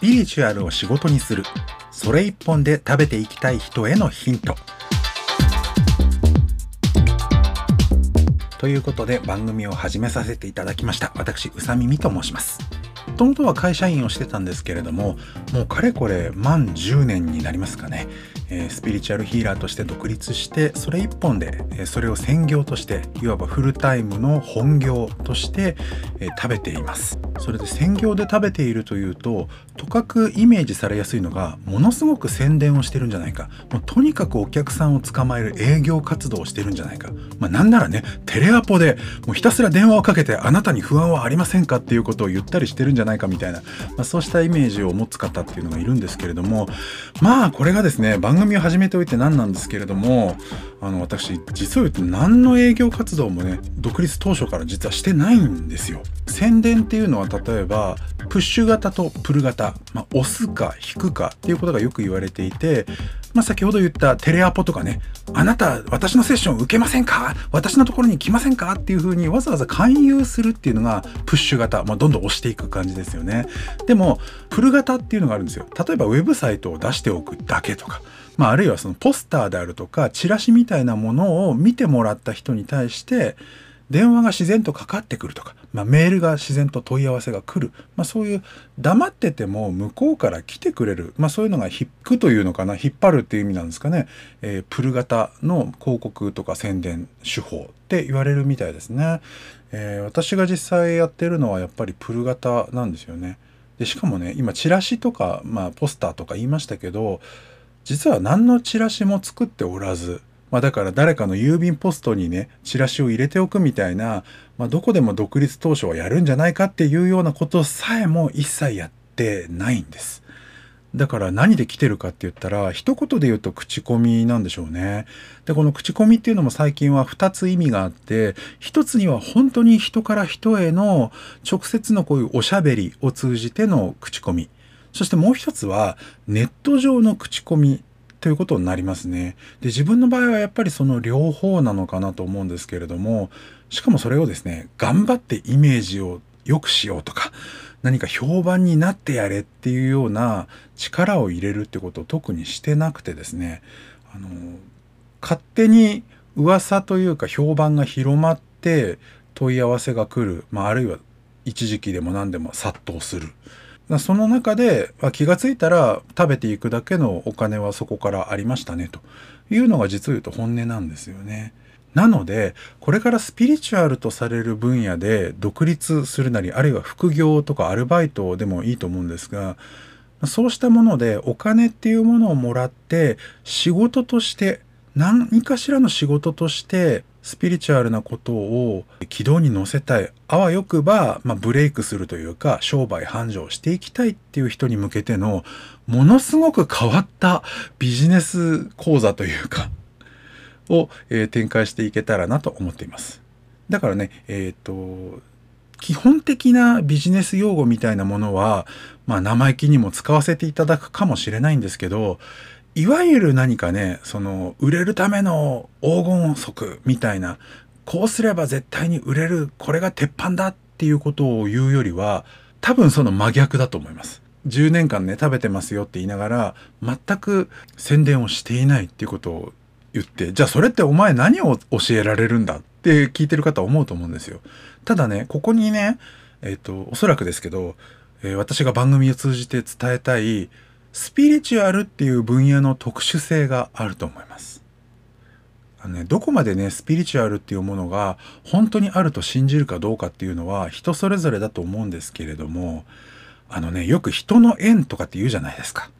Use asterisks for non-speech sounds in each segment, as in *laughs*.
ピリチュアルを仕事にする。それ一本で食べていきたい人へのヒント。ということで番組を始めさせていただきました。私宇佐美美と申します。もともとは会社員をしてたんですけれどももうかれこれ満10年になりますかね。えスピリチュアルヒーラーとして独立してそれ一本で、えそれを専業としていわばフルタイムの本業として、え食べています。それで専業で食べているというととかくイメージされやすいのがものすごく宣伝をしてるんじゃないか。もうとにかくお客さんを捕まえる営業活動をしてるんじゃないか、まあ、なんならねテレアポでもうひたすら電話をかけてあなたに不安はありませんか？っていうことを言ったりしてるんじゃないかみたいな、まあ、そうしたイメージを持つ方っていうのがいるんですけれどもまあこれがですね番組を始めておいて何なんですけれどもあの私実を言うと何の営業活動もね独立当初から実はしてないんですよ。宣伝っていうのは例えばプッシュ型とプル型、まあ、押すか引くかっていうことがよく言われていて、まあ、先ほど言ったテレアポとかねあなた私のセッション受けませんか？私のところに来ませんか？っていうふうにわざわざ勧誘するっていうのがプッシュ型、まあ、どんどん押していく感じですよね。でもプル型っていうのがあるんですよ。例えばウェブサイトを出しておくだけとかまあ、あるいはそのポスターであるとかチラシみたいなものを見てもらった人に対して電話が自然とかかってくるとか、まあ、メールが自然と問い合わせが来る、まあ、そういう黙ってても向こうから来てくれる、まあ、そういうのが引くというのかな。引っ張るっていう意味なんですかね、えー、プル型の広告とか宣伝手法って言われるみたいですね、えー、私が実際やってるのはやっぱりプル型なんですよね。でしかもね今チラシとか、まあ、ポスターとか言いましたけど実は何のチラシも作っておらず、まあ、だから誰かの郵便ポストにねチラシを入れておくみたいな、まあ、どこでも独立当初はやるんじゃないかっていうようなことさえも一切やってないんです。だから何で来てるかって言ったら一言で言うと口コミなんでしょうね。でこの口コミっていうのも最近は2つ意味があって一つには本当に人から人への直接のこういうおしゃべりを通じての口コミ。そしてもう一つはネット上の口コミということになりますね。で自分の場合はやっぱりその両方なのかなと思うんですけれどもしかもそれをですね頑張ってイメージを良くしようとか何か評判になってやれっていうような力を入れるってことを特にしてなくてですねあの勝手に噂というか評判が広まって問い合わせが来る、まあ、あるいは一時期でも何でも殺到する。その中で気が付いたら食べていくだけのお金はそこからありましたねというのが実を言うと本音なんですよね。なのでこれからスピリチュアルとされる分野で独立するなりあるいは副業とかアルバイトでもいいと思うんですがそうしたものでお金っていうものをもらって仕事として何かしらの仕事としてスピリチュアルなことを軌道に乗せたいあわよくば、まあ、ブレイクするというか商売繁盛していきたいっていう人に向けてのものすごく変わったビジネス講座というかを、えー、展開していけたらなと思っています。だからね、えっ、と基本的なビジネス用語みたいなものは、まあ、生意気にも使わせていただくかもしれないんですけどいわゆる何かね、その、売れるための黄金則みたいな、こうすれば絶対に売れる、これが鉄板だっていうことを言うよりは、多分その真逆だと思います。10年間ね、食べてますよって言いながら、全く宣伝をしていないっていうことを言って、じゃあそれってお前何を教えられるんだって聞いてる方は思うと思うんですよ。ただね、ここにね、えっ、ー、と、おそらくですけど、えー、私が番組を通じて伝えたい、スピリチュアルっていう分野の特殊性があると思います。あのね、どこまでねスピリチュアルっていうものが本当にあると信じるかどうかっていうのは人それぞれだと思うんですけれどもあのねよく人の縁とかって言うじゃないですか。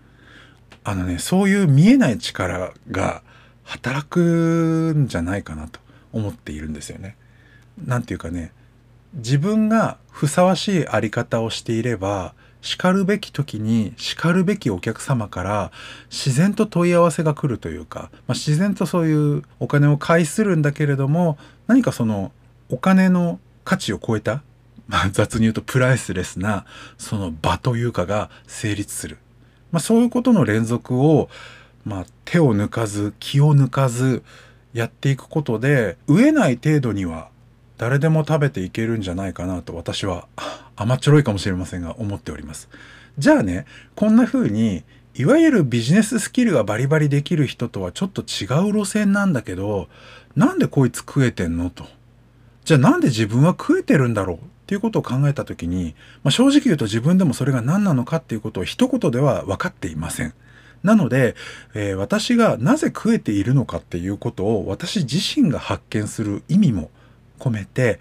あのねそういう見えない力が働くんじゃないかなと思っているんですよね。なんていうかね自分がふさわしいあり方をしていれば叱るべき時に叱るべきお客様から自然と問い合わせが来るというか、まあ、自然とそういうお金を返するんだけれども何かそのお金の価値を超えた、まあ、雑に言うとプライスレスなその場というかが成立する、まあ、そういうことの連続を、まあ、手を抜かず気を抜かずやっていくことで飢えない程度には誰でも食べていけるんじゃないかなと私は *laughs* 甘っちょろいかもしれませんが思っておりますじゃあねこんな風にいわゆるビジネススキルがバリバリできる人とはちょっと違う路線なんだけどなんでこいつ食えてんのとじゃあなんで自分は食えてるんだろうっていうことを考えた時に、まあ、正直言うと自分でもそれが何なのかっていうことを一言では分かっていません。なので、えー、私がなぜ食えているのかっていうことを私自身が発見する意味も込めて、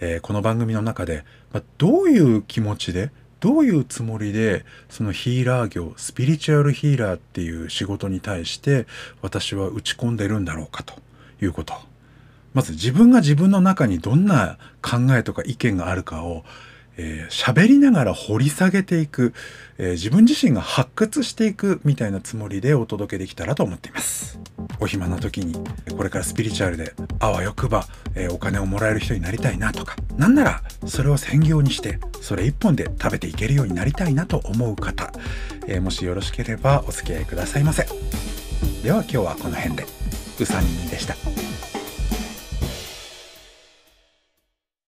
えー、この番組の中で、まあ、どういう気持ちでどういうつもりでそのヒーラー業スピリチュアルヒーラーっていう仕事に対して私は打ち込んでるんだろうかということ。まず自分が自分の中にどんな考えとか意見があるかをえー、喋りながら掘り下げていく、えー、自分自身が発掘していくみたいなつもりでお届けできたらと思っています。お暇な時にこれからスピリチュアルであわよくば、えー、お金をもらえる人になりたいなとかなんならそれを専業にしてそれ一本で食べていけるようになりたいなと思う方、えもしよろしければお付き合いくださいませ。では今日はこの辺で。うさみみでした。